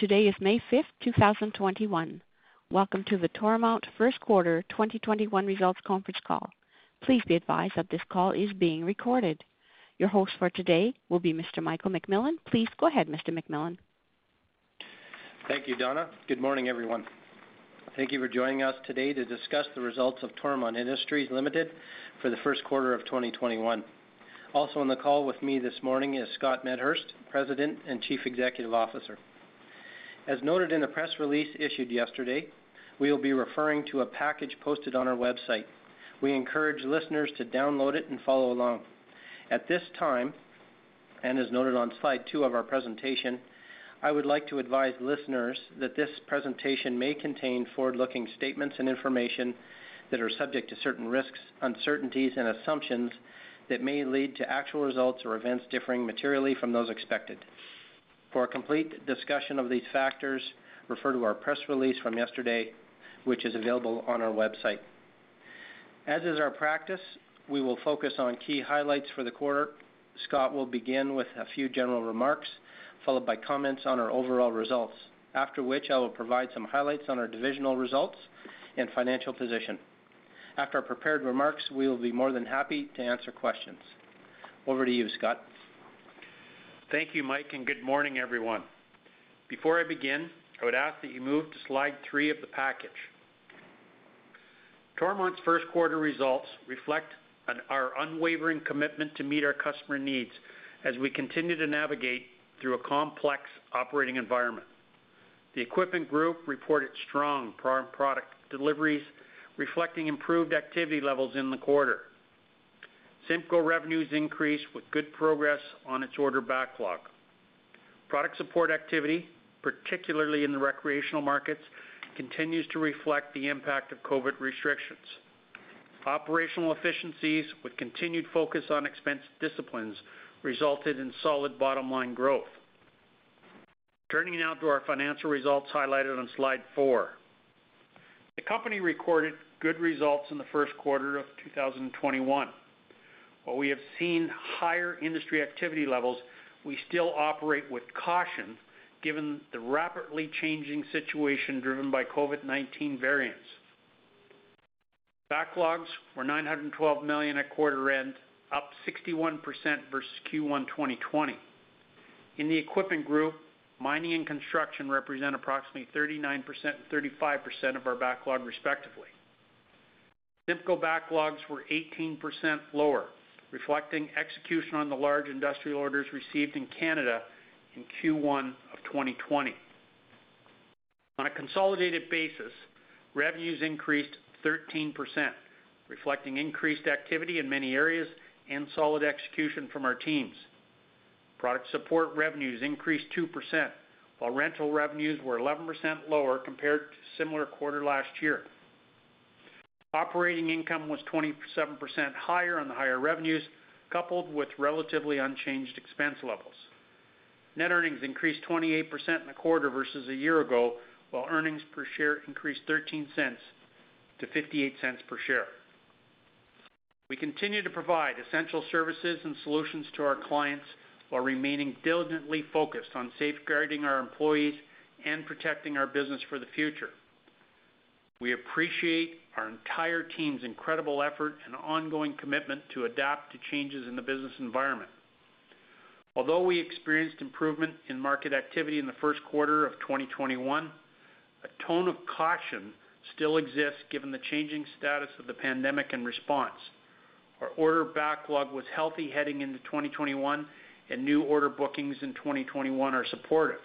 Today is May 5th, 2021. Welcome to the Toromont First Quarter 2021 Results Conference Call. Please be advised that this call is being recorded. Your host for today will be Mr. Michael McMillan. Please go ahead, Mr. McMillan. Thank you, Donna. Good morning, everyone. Thank you for joining us today to discuss the results of Toromont Industries Limited for the first quarter of 2021. Also on the call with me this morning is Scott Medhurst, President and Chief Executive Officer. As noted in the press release issued yesterday, we will be referring to a package posted on our website. We encourage listeners to download it and follow along. At this time, and as noted on slide two of our presentation, I would like to advise listeners that this presentation may contain forward-looking statements and information that are subject to certain risks, uncertainties, and assumptions that may lead to actual results or events differing materially from those expected. For a complete discussion of these factors, refer to our press release from yesterday, which is available on our website. As is our practice, we will focus on key highlights for the quarter. Scott will begin with a few general remarks, followed by comments on our overall results. After which, I will provide some highlights on our divisional results and financial position. After our prepared remarks, we will be more than happy to answer questions. Over to you, Scott. Thank you, Mike, and good morning, everyone. Before I begin, I would ask that you move to slide three of the package. Toromont's first quarter results reflect our unwavering commitment to meet our customer needs as we continue to navigate through a complex operating environment. The Equipment Group reported strong product deliveries, reflecting improved activity levels in the quarter. CIMCO revenues increased with good progress on its order backlog. Product support activity, particularly in the recreational markets, continues to reflect the impact of COVID restrictions. Operational efficiencies with continued focus on expense disciplines resulted in solid bottom-line growth. Turning now to our financial results highlighted on slide four. The company recorded good results in the first quarter of 2021. While we have seen higher industry activity levels, we still operate with caution given the rapidly changing situation driven by COVID-19 variants. Backlogs were 912 million at quarter end, up 61% versus Q1 2020. In the Equipment Group, mining and construction represent approximately 39% and 35% of our backlog respectively. CIMCO backlogs were 18% lower, reflecting execution on the large industrial orders received in Canada in Q1 of 2020. On a consolidated basis, revenues increased 13%, reflecting increased activity in many areas and solid execution from our teams. Product support revenues increased 2%, while rental revenues were 11% lower compared to similar quarter last year. Operating income was 27% higher on the higher revenues, coupled with relatively unchanged expense levels. Net earnings increased 28% in the quarter versus a year ago, while earnings per share increased 0.13 to 0.58 per share. We continue to provide essential services and solutions to our clients while remaining diligently focused on safeguarding our employees and protecting our business for the future. We appreciate our entire team's incredible effort and ongoing commitment to adapt to changes in the business environment. Although we experienced improvement in market activity in the first quarter of 2021, a tone of caution still exists given the changing status of the pandemic and response. Our order backlog was healthy heading into 2021, and new order bookings in 2021 are supportive.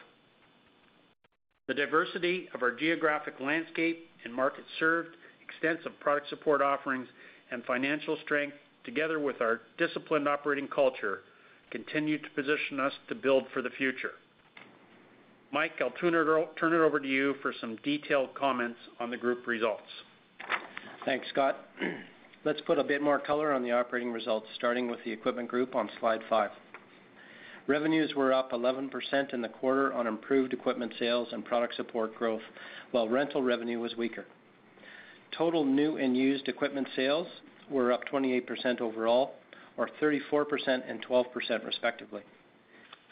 The diversity of our geographic landscape and market served, extensive product support offerings, and financial strength, together with our disciplined operating culture, continue to position us to build for the future. Mike, I'll turn it over to you for some detailed comments on the group results. Thanks, Scott. Let's put a bit more color on the operating results, starting with the Equipment Group on slide five. Revenues were up 11% in the quarter on improved equipment sales and product support growth, while rental revenue was weaker. Total new and used equipment sales were up 28% overall, or 34% and 12% respectively.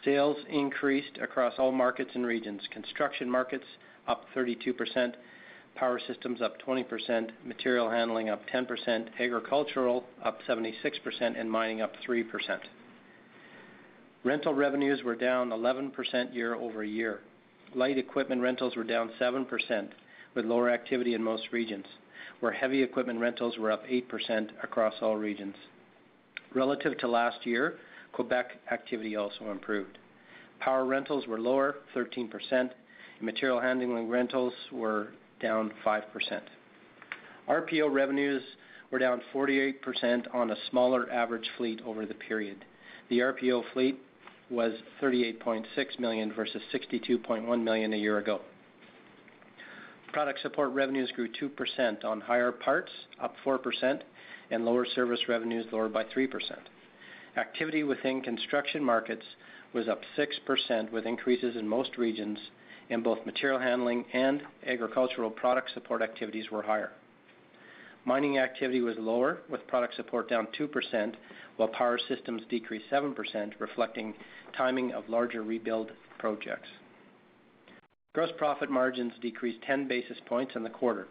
Sales increased across all markets and regions. Construction markets up 32%, power systems up 20%, material handling up 10%, agricultural up 76%, and mining up 3%. Rental revenues were down 11% year-over-year. Light equipment rentals were down 7%, with lower activity in most regions, where heavy equipment rentals were up 8% across all regions. Relative to last year, Quebec activity also improved. Power rentals were lower 13%, and material handling rentals were down 5%. RPO revenues were down 48% on a smaller average fleet over the period. The RPO fleet was 38.6 million versus 62.1 million a year ago. Product support revenues grew 2% on higher parts, up 4%, and lower service revenues lower by 3%. Activity within construction markets was up 6%, with increases in most regions, and both material handling and agricultural product support activities were higher. Mining activity was lower, with product support down 2%, while power systems decreased 7%, reflecting timing of larger rebuild projects. Gross profit margins decreased 10 basis points in the quarter.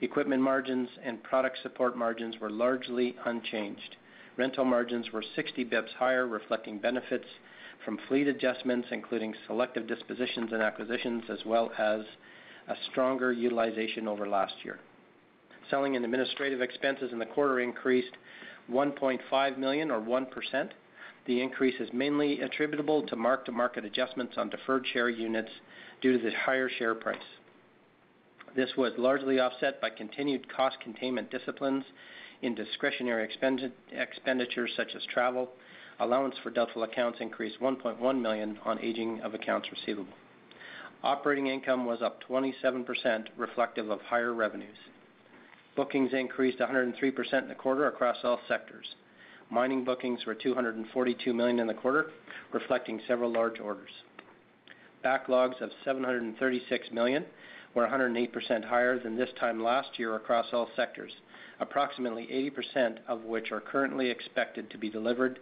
Equipment margins and product support margins were largely unchanged. Rental margins were 60 basis points higher, reflecting benefits from fleet adjustments, including selective dispositions and acquisitions, as well as a stronger utilization over last year. Selling and administrative expenses in the quarter increased 1.5 million or 1%. The increase is mainly attributable to mark-to-market adjustments on deferred share units due to the higher share price. This was largely offset by continued cost containment disciplines in discretionary expenditures such as travel. Allowance for doubtful accounts increased 1.1 million on aging of accounts receivable. Operating income was up 27%, reflective of higher revenues. Bookings increased 103% in the quarter across all sectors. Mining bookings were 242 million in the quarter, reflecting several large orders. Backlogs of 736 million were 108% higher than this time last year across all sectors, approximately 80% of which are currently expected to be delivered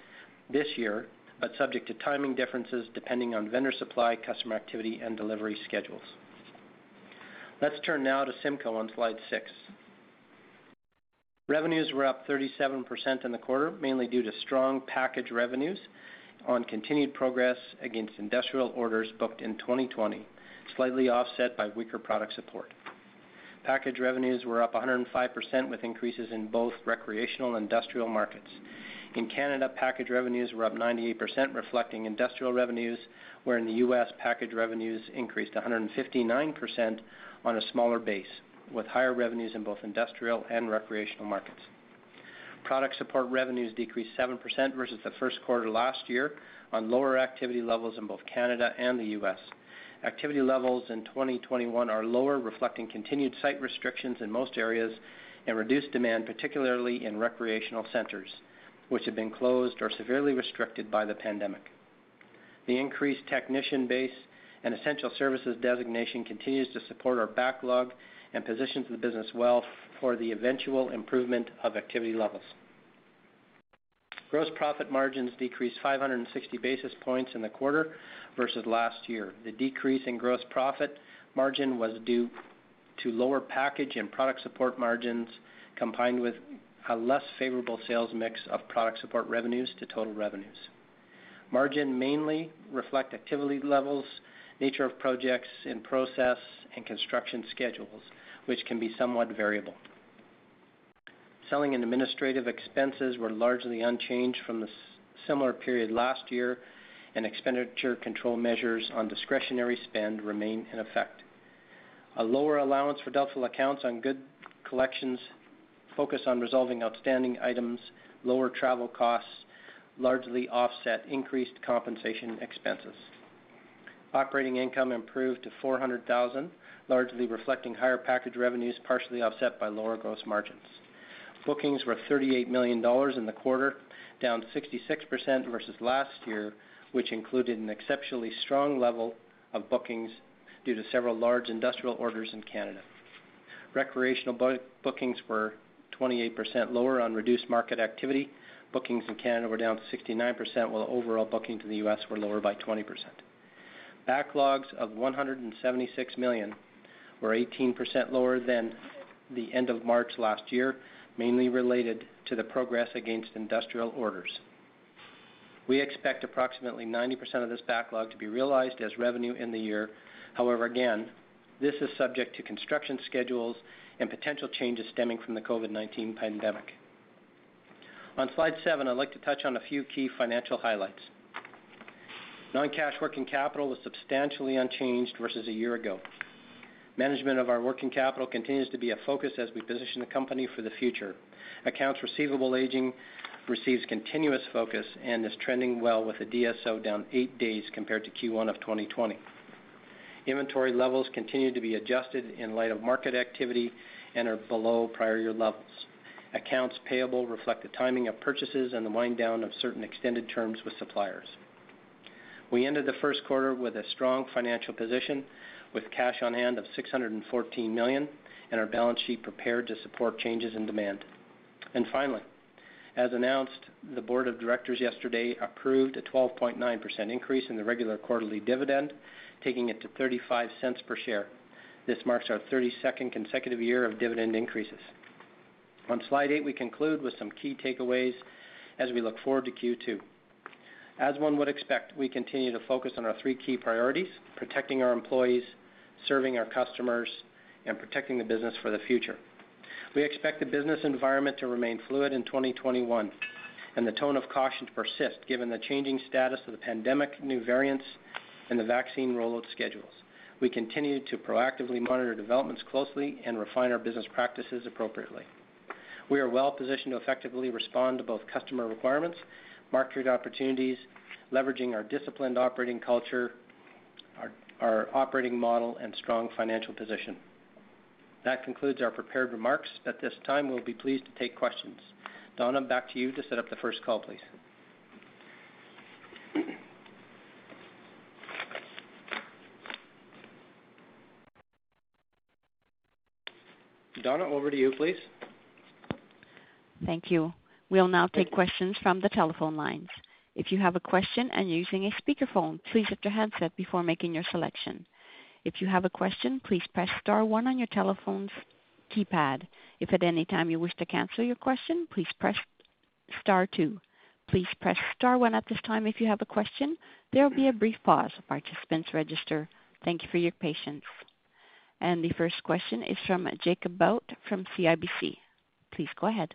this year, but subject to timing differences depending on vendor supply, customer activity, and delivery schedules. Let's turn now to CIMCO on slide six. Revenues were up 37% in the quarter, mainly due to strong package revenues on continued progress against industrial orders booked in 2020, slightly offset by weaker product support. Package revenues were up 105%, with increases in both recreational and industrial markets. In Canada, package revenues were up 98%, reflecting industrial revenues, where in the U.S., package revenues increased 159% on a smaller base, with higher revenues in both industrial and recreational markets. Product support revenues decreased 7% versus the first quarter last year on lower activity levels in both Canada and the U.S. Activity levels in 2021 are lower, reflecting continued site restrictions in most areas and reduced demand, particularly in recreational centers, which have been closed or severely restricted by the pandemic. The increased technician base and essential services designation continues to support our backlog and positions the business well for the eventual improvement of activity levels. Gross profit margins decreased 560 basis points in the quarter versus last year. The decrease in gross profit margin was due to lower package and product support margins, combined with a less favorable sales mix of product support revenues to total revenues. Margin mainly reflect activity levels, nature of projects in process, and construction schedules, which can be somewhat variable. Selling and administrative expenses were largely unchanged from the similar period last year, and expenditure control measures on discretionary spend remain in effect. A lower allowance for doubtful accounts on good collections, focus on resolving outstanding items, lower travel costs largely offset increased compensation expenses. Operating income improved to 400,000, largely reflecting higher package revenues, partially offset by lower gross margins. Bookings were 38 million dollars in the quarter, down 66% versus last year, which included an exceptionally strong level of bookings due to several large industrial orders in Canada. Recreational bookings were 28% lower on reduced market activity. Bookings in Canada were down 69%, while overall bookings in the U.S. were lower by 20%. Backlogs of 176 million were 18% lower than the end of March last year, mainly related to the progress against industrial orders. We expect approximately 90% of this backlog to be realized as revenue in the year. However, again, this is subject to construction schedules and potential changes stemming from the COVID-19 pandemic. On slide seven, I'd like to touch on a few key financial highlights. Non-cash working capital was substantially unchanged versus a year ago. Management of our working capital continues to be a focus as we position the company for the future. Accounts receivable aging receives continuous focus and is trending well with the DSO down eight days compared to Q1 of 2020. Inventory levels continue to be adjusted in light of market activity and are below prior year levels. Accounts payable reflect the timing of purchases and the wind down of certain extended terms with suppliers. We ended the first quarter with a strong financial position with cash on hand of 614 million and our balance sheet prepared to support changes in demand. And finally, as announced, the board of directors yesterday approved a 12.9% increase in the regular quarterly dividend, taking it to $0.35 per share. This marks our 32nd consecutive year of dividend increases. On slide eight, we conclude with some key takeaways as we look forward to Q2. As one would expect, we continue to focus on our three key priorities, protecting our employees, serving our customers, and protecting the business for the future. We expect the business environment to remain fluid in 2021 and the tone of caution to persist given the changing status of the pandemic, new variants, and the vaccine rollout schedules. We continue to proactively monitor developments closely and refine our business practices appropriately. We are well positioned to effectively respond to both customer requirements, market opportunities, leveraging our disciplined operating culture, our operating model, and strong financial position. That concludes our prepared remarks. At this time, we'll be pleased to take questions. Donna, back to you to set up the first call, please. Donna, over to you, please. Thank you. We'll now take questions from the telephone lines. If you have a question and you're using a speakerphone, please lift your handset before making your selection. If you have a question, please press star one on your telephone's keypad. If at any time you wish to cancel your question, please press star two. Please press star one at this time if you have a question. There will be a brief pause while participants register. Thank you for your patience. And the first question is from Jacob Bout from CIBC. Please go ahead.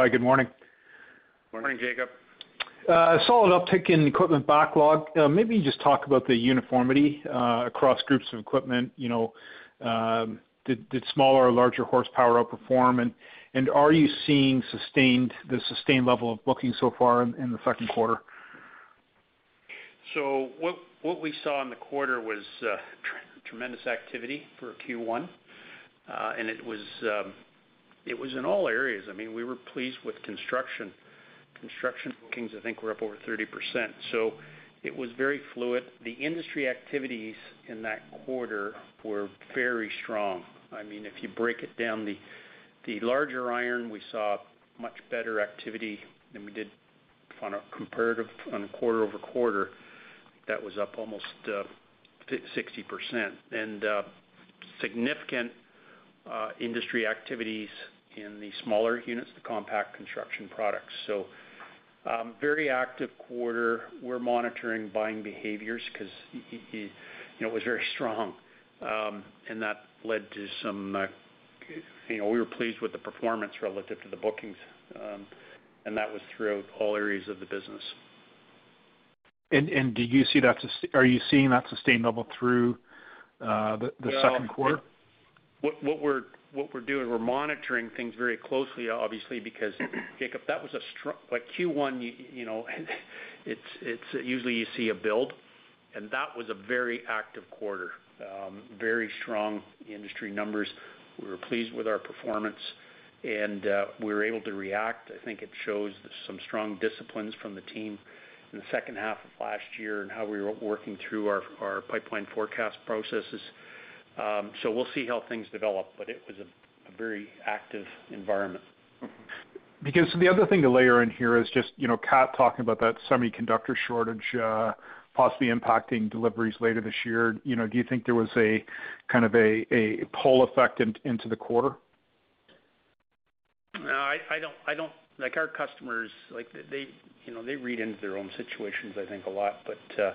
Hi, good morning. Morning, Jacob. Uh solid uptick in equipment backlog. Uh, maybe you just talk about the uniformity uh, across groups of equipment. You know, um, did smaller or larger horsepower outperform? And and are you seeing sustained the sustained level of booking so far in the second quarter? So what what we saw in the quarter was uh, tremendous activity for Q1. Uh and it was um, in all areas. I mean, we were pleased with construction. Construction bookings, I think, were up over 30%. So it was very fluid. The industry activities in that quarter were very strong. I mean, if you break it down, the larger iron, we saw much better activity than we did on a comparative on a quarter-over-quarter. That was up almost 60%. And uh, significant industry activities in the smaller units, the compact construction products. So um very active quarter. We're monitoring buying behaviors 'cause you know, it was very strong. Um and that led to some, you know, we were pleased with the performance relative to the bookings, and that was throughout all areas of the business. And and do you see that sus are you seeing that sustainable through the second quarter? What we're doing, we're monitoring things very closely, obviously, because Jacob, that was a strong like Q1, you know, it's it's usually you see a build, and that was a very active quarter. Um, very strong industry numbers. We were pleased with our performance, and uh, we were able to react. I think it shows some strong disciplines from the team in the second half of last year and how we were working through our pipeline forecast processes. Um, we'll see how things develop, but it was a very active environment. Mm-hmm. Because the other thing to layer in here is just, you know, Cat talking about that semiconductor shortage, uh, possibly impacting deliveries later this year. You know, do you think there was a kind of a pull effect into the quarter? No, I don't. I don't like, our customers, like, they, you know, they read into their own situations, I think, a lot. Uh,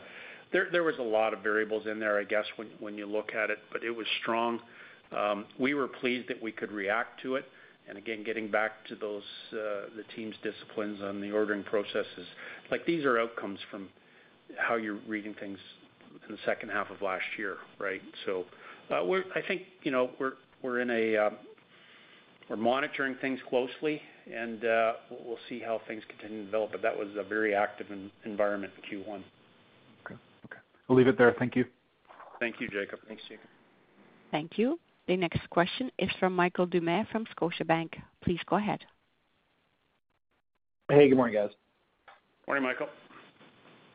There was a lot of variables in there, I guess, when you look at it, but it was strong. Um, we were pleased that we could react to it. And again, getting back to those, uh, the team's disciplines on the ordering processes. Like, these are outcomes from how you're reading things in the second half of last year, right? So uh, I think, you know, we're we're in a um we're monitoring things closely, and uh, we'll see how things continue to develop. But that was a very active environment in Q1. Okay. I'll leave it there. Thank you. Thank you, Jacob. Thanks, Jacob. Thank you. The next question is from Michael Doumet from Scotiabank. Please go ahead. Hey, good morning, guys. Morning, Michael.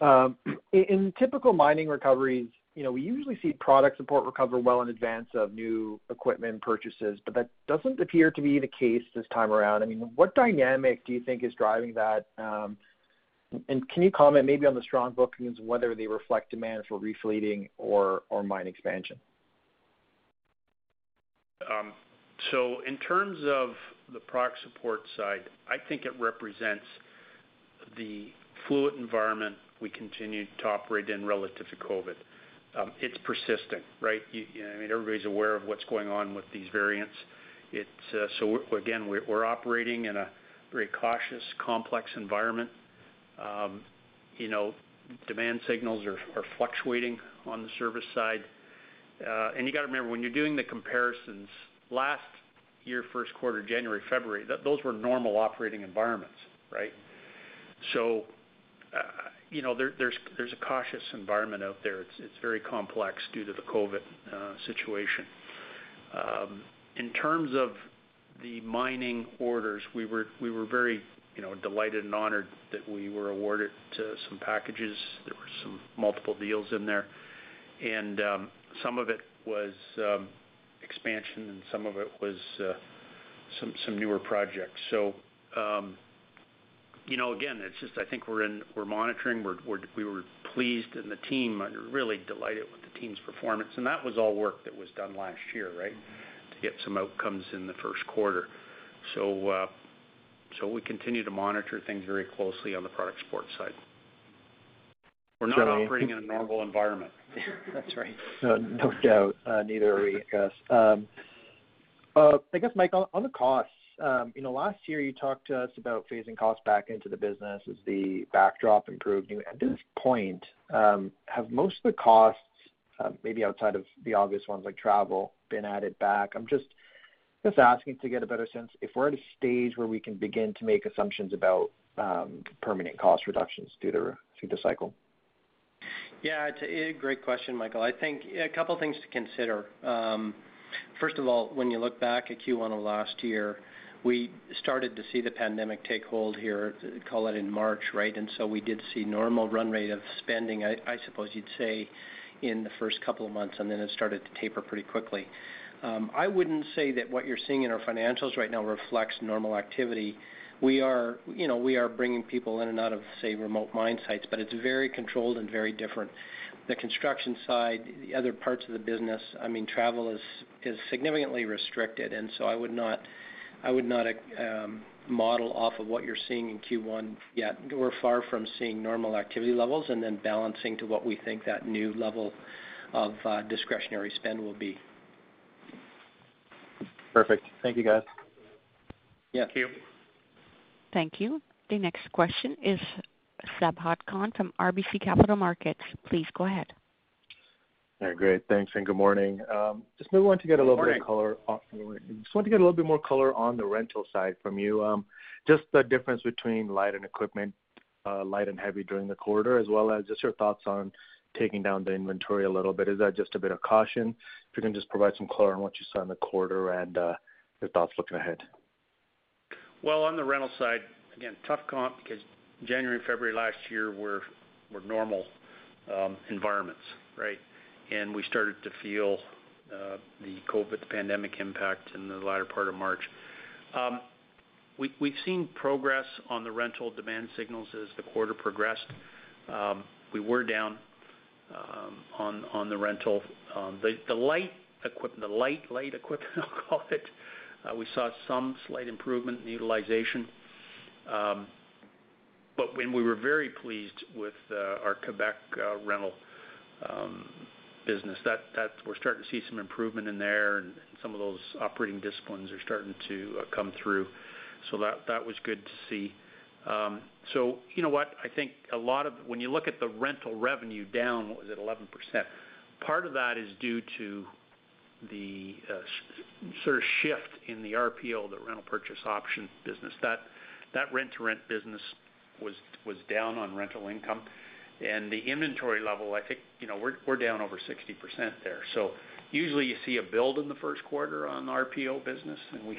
Um, in typical mining recoveries, you know, we usually see product support recover well in advance of new equipment purchases, but that doesn't appear to be the case this time around. I mean, what dynamic do you think is driving that? Um, And can you comment maybe on the strong bookings, whether they reflect demand for refleeting or or mine expansion? Um so in terms of the product support side, I think it represents the fluid environment we continue to operate in relative to COVID. It's persistent, right? I mean, everybody's aware of what's going on with these variants. So, again, we're operating in a very cautious, complex environment. You know, demand signals are fluctuating on the service side. Uh and you gotta remember, when you're doing the comparisons, last year, first quarter, January, February, those were normal operating environments, right? So uh you know, there's there's a cautious environment out there. It's it's very complex due to the COVID situation. In terms of the mining orders, we were we were very, you know, delighted and honored that we were awarded some packages. There were some multiple deals in there. And um some of it was expansion, and some of it was some some newer projects. So um you know, again, it's just I think we're in we're monitoring. We were pleased, and the team really delighted with the team's performance. And that was all work that was done last year, right? To get some outcomes in the first quarter. So we continue to monitor things very closely on the product support side. We're not operating in a normal environment. That's right. No doubt. Uh, neither are we, I guess. Um, uh, I guess, Mike, on the costs, um, you know, last year you talked to us about phasing costs back into the business as the backdrop improved. And at this point, um, have most of the costs, maybe outside of the obvious ones like travel, been added back? I'm just asking to get a better sense if we're at a stage where we can begin to make assumptions about um, permanent cost reductions through the cycle. Yeah, it's a great question, Michael. I think a couple things to consider. Um, first of all, when you look back at Q1 of last year, we started to see the pandemic take hold here, call it in March, right? And so we did see normal run rate of spending, I suppose you'd say, in the first couple of months, and then it started to taper pretty quickly. Um, I wouldn't say that what you're seeing in our financials right now reflects normal activity. We are, you know, we are bringing people in and out of, say, remote mine sites, but it's very controlled and very different. The construction side, the other parts of the business, I mean, travel is significantly restricted, and so I would not, I would not um, model off of what you're seeing in Q1 yet. We're far from seeing normal activity levels and then balancing to what we think that new level of uh, discretionary spend will be. Perfect. Thank you, guys. Yeah. Thank you. Thank you. The next question is Sabahat Khan from RBC Capital Markets. Please go ahead. Right, great. Thanks, and good morning. Um, just maybe want to get a little bit of color. Good morning. Just want to get a little bit more color on the rental side from you. Um, just the difference between light and equipment, uh, light and heavy during the quarter, as well as just your thoughts on taking down the inventory a little bit. Is that just a bit of caution? If you can just provide some color on what you saw in the quarter and uh, your thoughts looking ahead. Well, on the rental side, again, tough comp because January and February last year were were normal um, environments, right? And we started to feel uh, the COVID pandemic impact in the latter part of March. Um, we've seen progress on the rental demand signals as the quarter progressed. Um, we were down um, on the rental. The light equipment, the light, light equipment, I'll call it, uh, we saw some slight improvement in utilization. But we were very pleased with uh, our Quebec rental business. That that we're starting to see some improvement in there, and some of those operating disciplines are starting to uh, come through. So that was good to see. Um, so you know what? I think a lot of when you look at the rental revenue down, what was it, 11%, part of that is due to the uh, sort of shift in the RPO, the rental purchase option business. That that rent-to-rent business was was down on rental income. And the inventory level, I think, you know, we're we're down over 60% there. So usually you see a build in the first quarter on RPO business, and we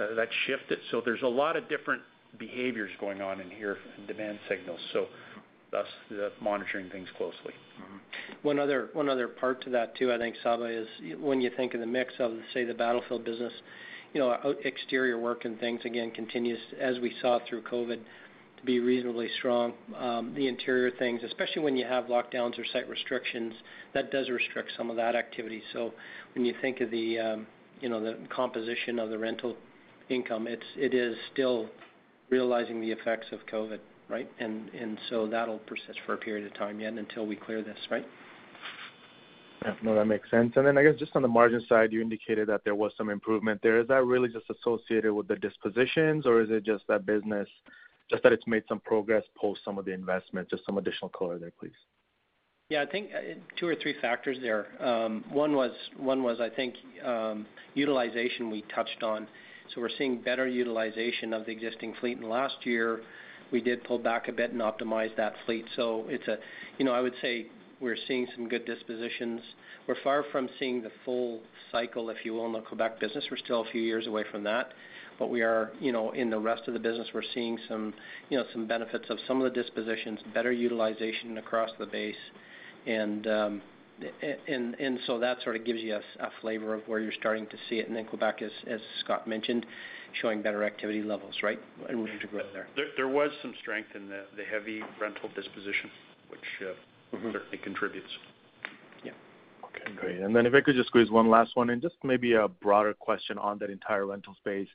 uh, that shifted. So there's a lot of different behaviors going on in here and demand signals, so thus monitoring things closely. Mm-hmm. One other one other part to that too, I think, Saba, is when you think of the mix of, say, the Battlefield business, you know, exterior work and things, again, continues, as we saw through COVID, to be reasonably strong. Um, the interior things, especially when you have lockdowns or site restrictions, that does restrict some of that activity. So when you think of the, um, you know, the composition of the rental income, it is it is still realizing the effects of COVID, right? And and so that'll persist for a period of time yet until we clear this, right? Yeah. No, that makes sense. And then I guess just on the margin side, you indicated that there was some improvement there. Is that really just associated with the dispositions, or is it just that business, just that it's made some progress post some of the investments? Just some additional color there, please. Yeah. I think uh, two or three factors there. Um, one was one was I think um, utilization we touched on. So we're seeing better utilization of the existing fleet. And last year, we did pull back a bit and optimize that fleet. So it's a, you know, I would say we're seeing some good dispositions. We're far from seeing the full cycle, if you will, in the Quebec business. We're still a few years away from that. But we are, you know, in the rest of the business, we're seeing some, you know, some benefits of some of the dispositions, better utilization across the base. And um and and so that sort of gives you a flavor of where you're starting to see it. And then Quebec, as Scott mentioned, showing better activity levels, right? Room to grow there. There was some strength in the heavy rental disposition, which certainly contributes. Yeah. Okay, great. And then if I could just squeeze one last one in, just maybe a broader question on that entire rental space.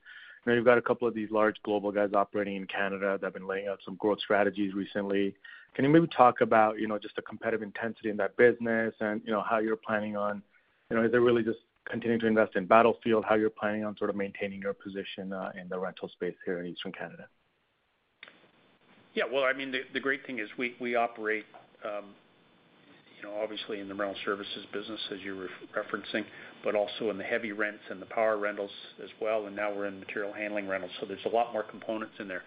I know you've got a couple of these large global guys operating in Canada that have been laying out some growth strategies recently. Can you maybe talk about, you know, just the competitive intensity in that business and, you know, how you're planning on, you know, is it really just continuing to invest in Battlefield, how you're planning on sort of maintaining your position uh, in the rental space here in Eastern Canada? Yeah. Well, I mean, the great thing is we we operate, um, you know, obviously in the rental services business as you're referencing, but also in the heavy rents and the power rentals as well, and now we're in material handling rentals, so there's a lot more components in there.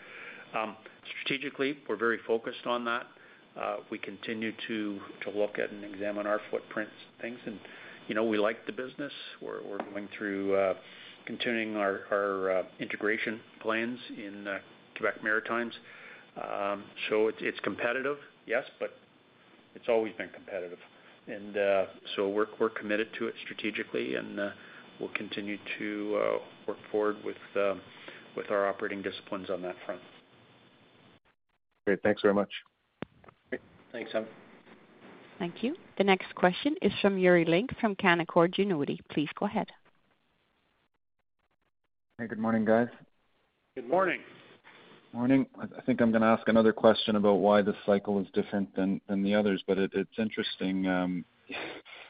Um, strategically, we're very focused on that. Uh, we continue to look at and examine our footprints and things. And you know, we like the business. We're going through uh, continuing our our uh, integration plans in Quebec Maritimes. Um so it's competitive, yes, but it's always been competitive. Uh, we're we're committed to it strategically, and uh, we'll continue to uh, work forward um, with our operating disciplines on that front. Great. Thanks very much. Great. Thanks, Saba. Thank you. The next question is from Yuri Lynk from Canaccord Genuity. Please go ahead. Hey, good morning, guys. Good morning. Morning. I think I'm gonna ask another question about why this cycle is different than the others, but it's interesting. Um,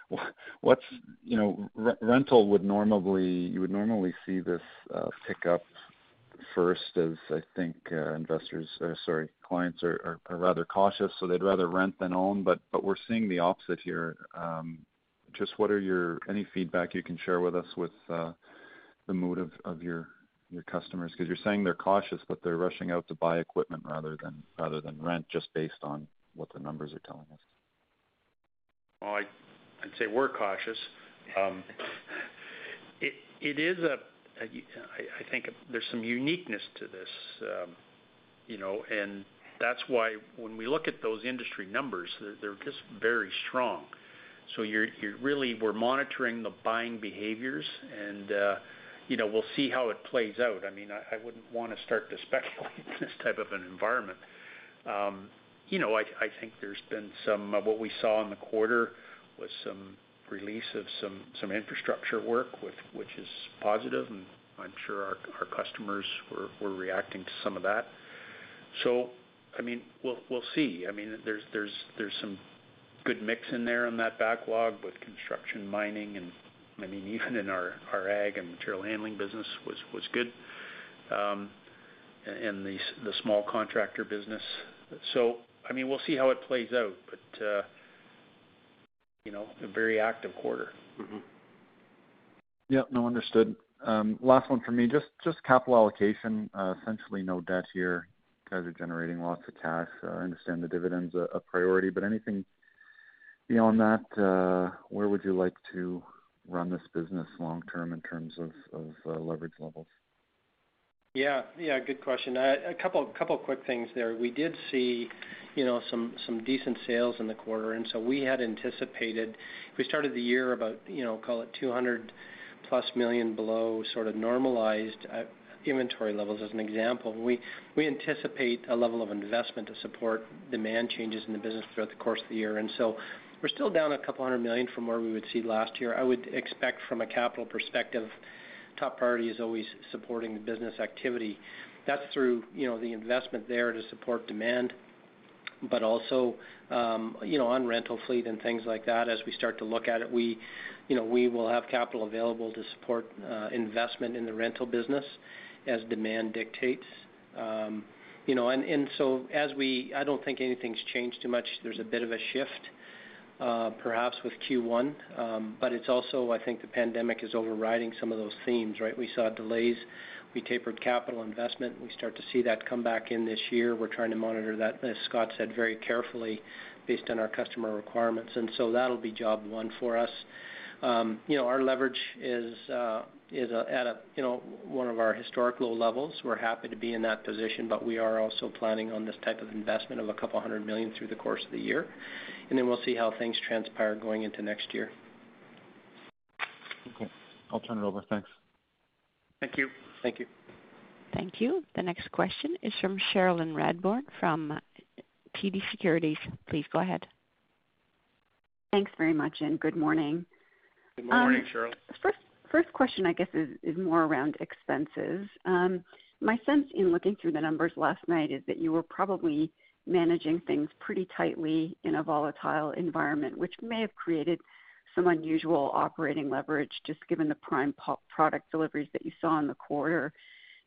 what's, you know, rental would normally you would normally see this uh, pick up first as I think uh, investors, uh, sorry, clients are rather cautious, so they'd rather rent than own, but but we're seeing the opposite here. Um, just what are your any feedback you can share with us with the mood of your customers? Because you're saying they're cautious, but they're rushing out to buy equipment rather than rent just based on what the numbers are telling us. Well, I'd say we're cautious. Um, it is a, I think there's some uniqueness to this, um, you know, and that's why when we look at those industry numbers, they're just very strong. So you're really we're monitoring the buying behaviors and, uh, you know, we'll see how it plays out. I mean, I wouldn't wanna start to speculate in this type of an environment. Um, you know, I think there's been some uh, what we saw in the quarter was some release of some infrastructure work which is positive, and I'm sure our our customers were reacting to some of that. So I mean, we'll we'll see. I mean, there's there's there's some good mix in there in that backlog with construction, mining, and I mean, even in our ag and material handling business was good, um, and the the small contractor business. So I mean, we'll see how it plays out, but uh, you know, a very active quarter. Mm-hmm. Yeah, no, understood. Um, last one for me. Just capital allocation. Uh, essentially no debt here. You guys are generating lots of cash. Uh, I understand the dividend's a priority, but anything beyond that, where would you like to run this business long term in terms of uh, leverage levels? Yeah. Yeah, good question. A couple couple quick things there. We did see, you know, some decent sales in the quarter, and so we had anticipated. We started the year about, you know, call it 200+ million below sort of normalized uh, inventory levels as an example. We we anticipate a level of investment to support demand changes in the business throughout the course of the year. We're still down a couple hundred million from where we would see last year. I would expect from a capital perspective, top priority is always supporting the business activity. That's through, you know, the investment there to support demand, but also, you know, on rental fleet and things like that. As we start to look at it, we, you know, we will have capital available to support investment in the rental business as demand dictates. Um, you know, and so as we I don't think anything's changed too much. There's a bit of a shift, perhaps with Q1. Um but it's also, I think the pandemic is overriding some of those themes, right? We saw delays. We tapered capital investment. We start to see that come back in this year. We're trying to monitor that, as Scott said, very carefully based on our customer requirements. And so that'll be job one for us. You know, our leverage is uh is at a, you know, one of our historic low levels. We're happy to be in that position, but we are also planning on this type of investment of 200 million through the course of the year. And then we'll see how things transpire going into next year. Okay. I'll turn it over. Thanks. Thank you. Thank you. Thank you. The next question is from Cherilyn Radbourne from TD Securities. Please go ahead. Thanks very much, and good morning. Good morning, um, Cherilyn. First question, I guess, is more around expenses. Um, my sense in looking through the numbers last night is that you were probably managing things pretty tightly in a volatile environment, which may have created some unusual operating leverage, just given the prime product deliveries that you saw in the quarter.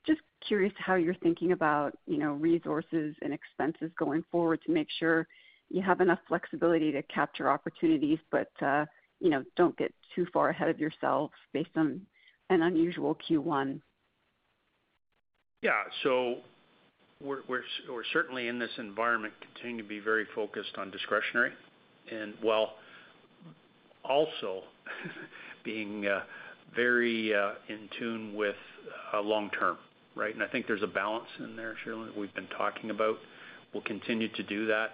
Just curious how you're thinking about, you know, resources and expenses going forward to make sure you have enough flexibility to capture opportunities, but, uh, you know, don't get too far ahead of yourselves based on an unusual Q1. Yeah. We're certainly in this environment continuing to be very focused on discretionary and while also being uh, very uh, in tune with uh, long term, right? And I think there's a balance in there, Cherilyn, that we've been talking about. We'll continue to do that.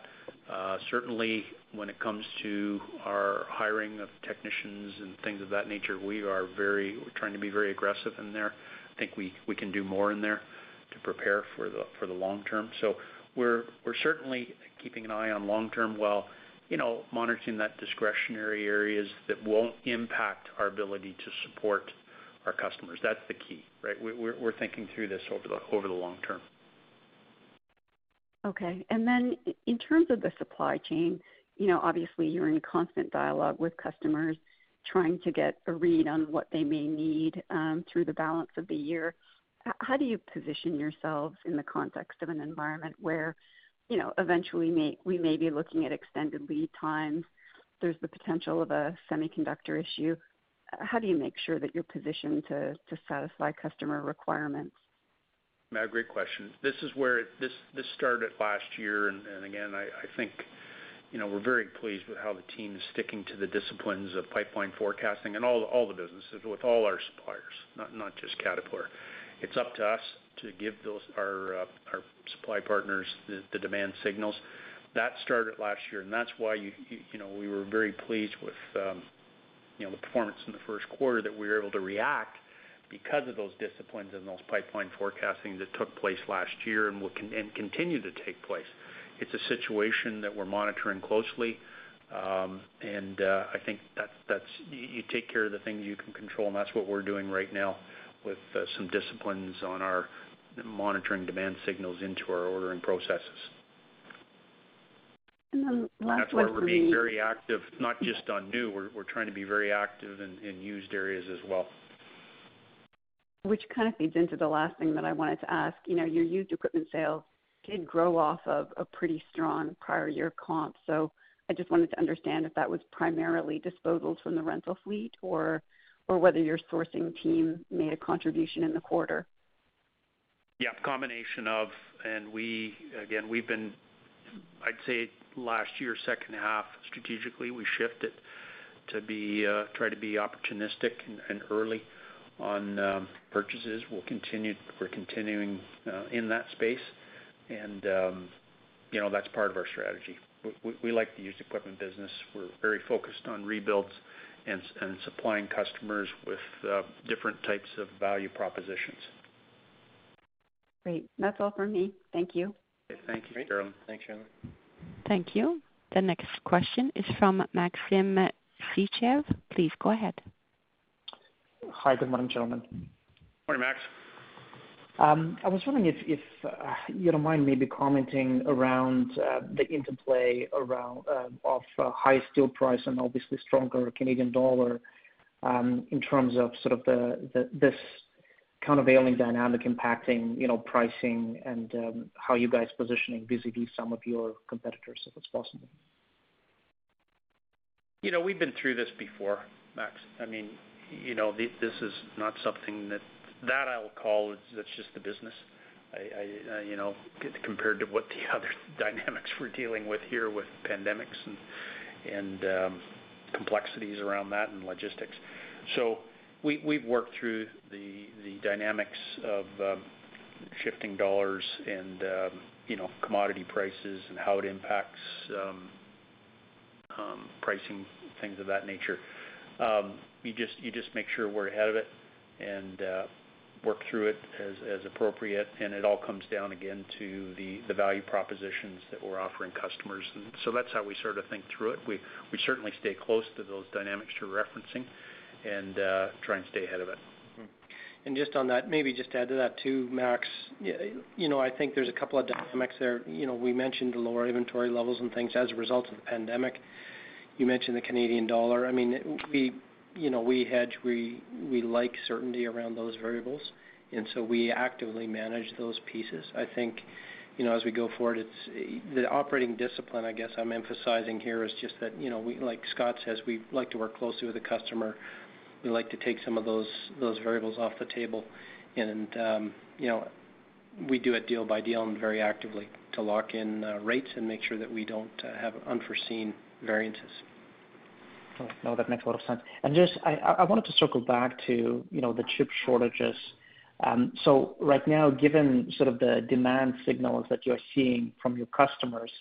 Certainly when it comes to our hiring of technicians and things of that nature, we are very we're trying to be very aggressive in there. I think we can do more in there to prepare for the for the long term. So we're we're certainly keeping an eye on long term while, you know, monitoring that discretionary areas that won't impact our ability to support our customers. That's the key, right? We're we're thinking through this over the over the long term. Okay. And then in terms of the supply chain, you know, obviously you're in constant dialogue with customers trying to get a read on what they may need um, through the balance of the year. How do you position yourselves in the context of an environment where, you know, eventually we may be looking at extended lead times, there's the potential of a semiconductor issue. How do you make sure that you're positioned to satisfy customer requirements? Matt, great question. This is where this started last year. And again, I think, you know, we're very pleased with how the team is sticking to the disciplines of pipeline forecasting and all the businesses with all our suppliers, not just Caterpillar. It's up to us to give those our uh, our supply partners the demand signals. That started last year, and that's why you you know, we were very pleased with, um, you know, the performance in the first quarter that we were able to react because of those disciplines and those pipeline forecasting that took place last year and will continue to take place. It's a situation that we're monitoring closely. Um, and uh, I think that's you take care of the things you can control, and that's what we're doing right now with uh, some disciplines on our monitoring demand signals into our ordering processes. Last one. That's why we're being very active, not just on new. We're trying to be very active in used areas as well. Which kind of feeds into the last thing that I wanted to ask. You know, your used equipment sales did grow off of a pretty strong prior year comp. So I just wanted to understand if that was primarily disposals from the rental fleet or whether your sourcing team made a contribution in the quarter. Yeah, combination of. And we again, we've been, I'd say last year, second half, strategically, we shifted to be uh try to be opportunistic and early on um, purchases. We'll continue, we're continuing uh, in that space. And, um, you know, that's part of our strategy. We like the used equipment business. We're very focused on rebuilds and supplying customers with uh, different types of value propositions. Great. That's all for me. Thank you. Thank you, Cherilyn. Thanks, Cherilyn. Thank you. The next question is from Maxim Sytchev. Please go ahead. Hi, good morning, gentlemen. Morning, Max. Um, I was wondering if uh, you don't mind maybe commenting around uh, the interplay around uh, of high steel price and obviously stronger Canadian dollar um, in terms of sort of this countervailing dynamic impacting, you know, pricing and um, how you guys positioning vis-a-vis some of your competitors, if it's possible. You know, we've been through this before, Max. I mean, you know, this is not something that I'll call, that's just the business. Uh, you know, compared to what the other dynamics we're dealing with here with pandemics and um, complexities around that and logistics. So We've worked through the dynamics of um, shifting dollars and, um, you know, commodity prices and how it impacts pricing, things of that nature. You just make sure we're ahead of it and uh, work through it as appropriate, and it all comes down again to the value propositions that we're offering customers. That's how we sort of think through it. We we certainly stay close to those dynamics you're referencing and uh, try and stay ahead of it. Mm-hmm. And just on that, maybe just to add to that too, Max, you know, I think there's a couple of dynamics there. You know, we mentioned the lower inventory levels and things as a result of the pandemic. You mentioned the Canadian dollar. I mean, we, you know, we hedge, we we like certainty around those variables, and so we actively manage those pieces. I think, you know, as we go forward, it's the operating discipline, I guess I'm emphasizing here is just that, you know, we, like Scott says, we like to work closely with the customer. We like to take some of those those variables off the table. And um you know, we do it deal by deal and very actively to lock in rates and make sure that we don't have unforeseen variances. No, that makes a lot of sense. And just I wanted to circle back to, you know, the chip shortages. Um so right now, given sort of the demand signals that you're seeing from your customers,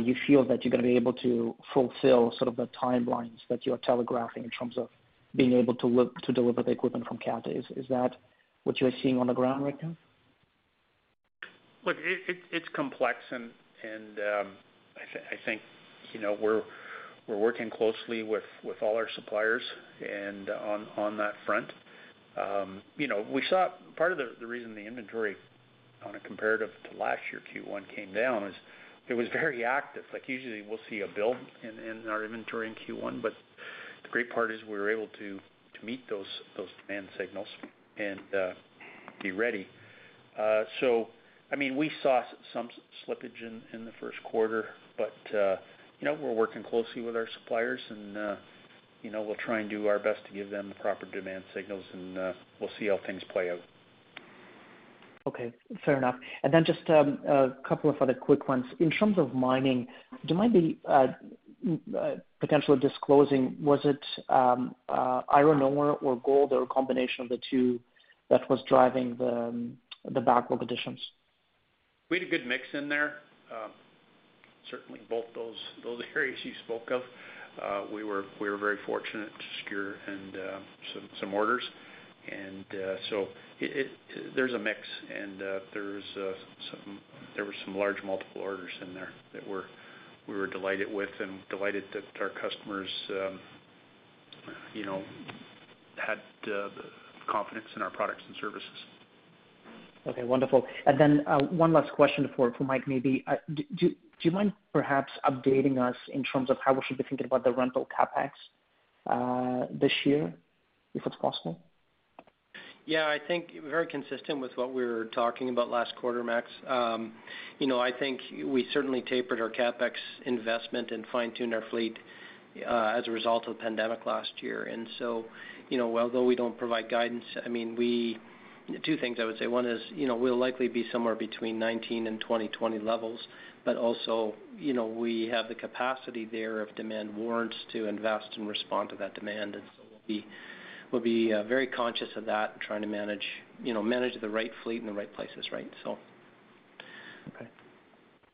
you feel that you're gonna be able to fulfill sort of the timelines that you're telegraphing in terms of being able to deliver the equipment from Cat. Is that what you're seeing on the ground right now? Look, it's complex and I think, you know, we're working closely with all our suppliers and on on that front. Um, you know, we saw part of the reason the inventory on a comparative to last year Q1 came down is it was very active. Like, usually we'll see a build in our inventory in Q1, but the great part is we were able to meet those demand signals and uh, be ready. Uh so I mean, we saw some slippage in the first quarter, but uh, you know, we're working closely with our suppliers and uh, you know, we'll try and do our best to give them the proper demand signals and uh, we'll see how things play out. Okay, fair enough. And then just um, a couple of other quick ones. In terms of mining, do you mind uh, potentially disclosing, was it um, iron ore or gold or a combination of the two that was driving the um, the backlog additions? We had a good mix in there. Certainly both those areas you spoke of. Uh, we were very fortunate to secure uh, some orders. And uh, so there's a mix and there were some large multiple orders in there that we were delighted with and delighted that our customers, um, you know, had confidence in our products and services. Okay, wonderful. And then uh one last question for Mike maybe. Do you mind perhaps updating us in terms of how we should be thinking about the rental CapEx uh, this year, if it's possible? Yeah, I think very consistent with what we were talking about last quarter, Max. Um, you know, I think we certainly tapered our CapEx investment and fine-tuned our fleet uh, as a result of the pandemic last year. And so, you know, although we don't provide guidance, I mean, two things I would say. One is, you know, we'll likely be somewhere between 2019 and 2020 levels, but also, you know, we have the capacity there if demand warrants to invest and respond to that demand. And so we'll be uh, very conscious of that and trying to manage, you know, manage the right fleet in the right places, right? Okay.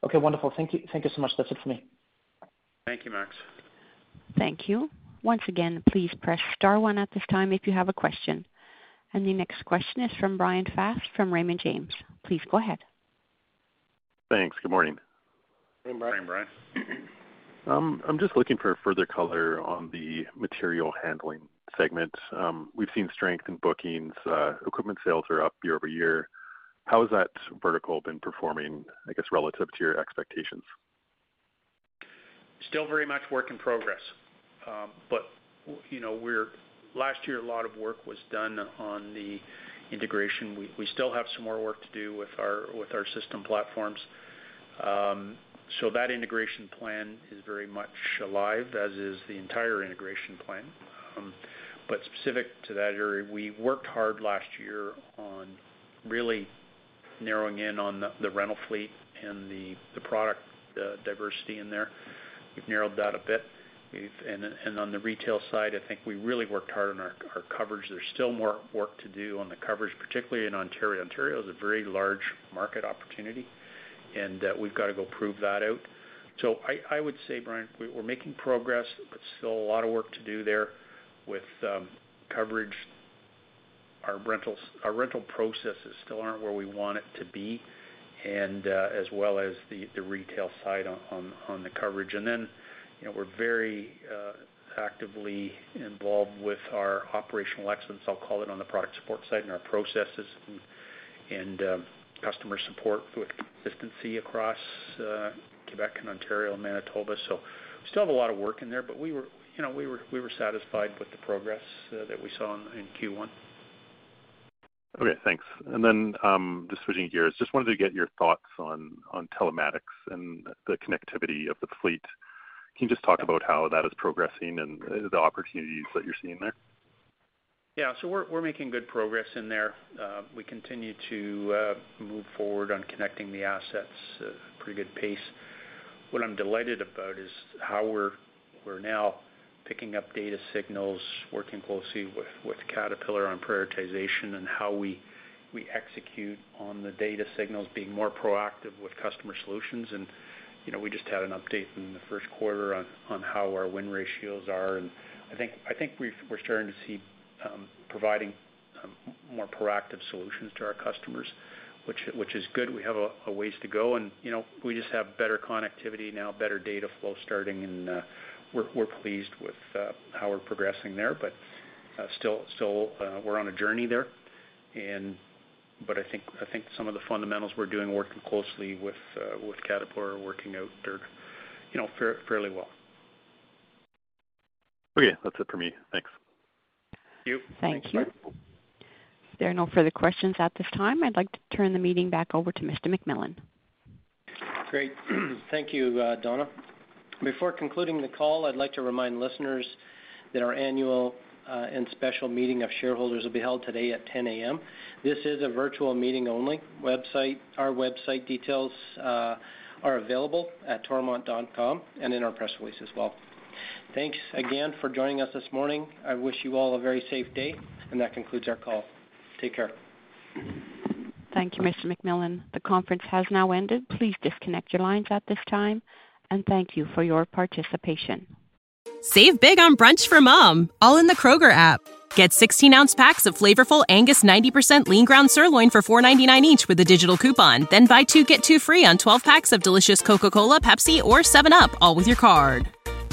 Okay, wonderful. Thank you. Thank you so much. That's it for me. Thank you, Max. Thank you. Once again, please press star one at this time if you have a question. And the next question is from Bryan Fast from Raymond James. Please go ahead. Thanks. Good morning. Good morning, Bryan. I'm just looking for further color on the material handling segment. Um, we've seen strength in bookings. Uh, equipment sales are up year-over-year. How has that vertical been performing, I guess, relative to your expectations? Still very much work in progress. Um, but, you know, we're last year, a lot of work was done on the integration. We still have some more work to do with our with our system platforms. Um, So that integration plan is very much alive, as is the entire integration plan. Um but specific to that area, we worked hard last year on really narrowing in on the rental fleet and the product diversity in there. We've narrowed that a bit. And on the retail side, I think we really worked hard on our coverage. There's still more work to do on the coverage, particularly in Ontario. Ontario is a very large market opportunity, and uh, we've got to go prove that out. So I would say, Bryan, we're making progress, but still a lot of work to do there with um, coverage. Our rental processes still aren't where we want it to be, and uh, as well as the retail side on on the coverage. And then, you know, we're very uh, actively involved with our operational excellence, I'll call it, on the product support side and our processes and um, customer support with consistency across uh, Quebec and Ontario and Manitoba. So we still have a lot of work in there, but we were, you know, we were we were satisfied with the progress uh, that we saw in Q1. Okay, thanks. And then um just switching gears, just wanted to get your thoughts on on telematics and the connectivity of the fleet. Can you just talk about how that is progressing and uh, the opportunities that you're seeing there? We're we're making good progress in there. Uh, we continue to uh, move forward on connecting the assets uh, at a pretty good pace. What I'm delighted about is how we're we're now picking up data signals, working closely with Caterpillar on prioritization and how we we execute on the data signals, being more proactive with customer solutions. And you know, we just had an update in the first quarter on how our win ratios are. And I think I think we've we're starting to see Um, providing um, more proactive solutions to our customers, which is good. We have a ways to go and, you know, we just have better connectivity now, better data flow starting, and uh, we're pleased with uh, how we're progressing there. But uh still, uh, we're on a journey there. And but I think I think some of the fundamentals we're doing, working closely with with Caterpillar are working out there, you know, fairly well. Okay. That's it for me. Thanks. Thank you. Thank you. There are no further questions at this time. I'd like to turn the meeting back over to Mr. McMillan. Great. Thank you, uh, Donna. Before concluding the call, I'd like to remind listeners that our annual uh, and special meeting of shareholders will be held today at 10 A.M. This is a virtual meeting only. Our website details uh, are available at toromont.com and in our press release as well. Thanks again for joining us this morning. I wish you all a very safe day, and that concludes our call. Take care. Thank you, Mr. McMillan. The conference has now ended. Please disconnect your lines at this time, and thank you for your participation. Save big on brunch for mom, all in the Kroger app. Get 16-ounce packs of flavorful Angus 90% lean ground sirloin for $4.99 each with a digital coupon. Then buy two get two free on 12 packs of delicious Coca-Cola, Pepsi, or 7UP, all with your card.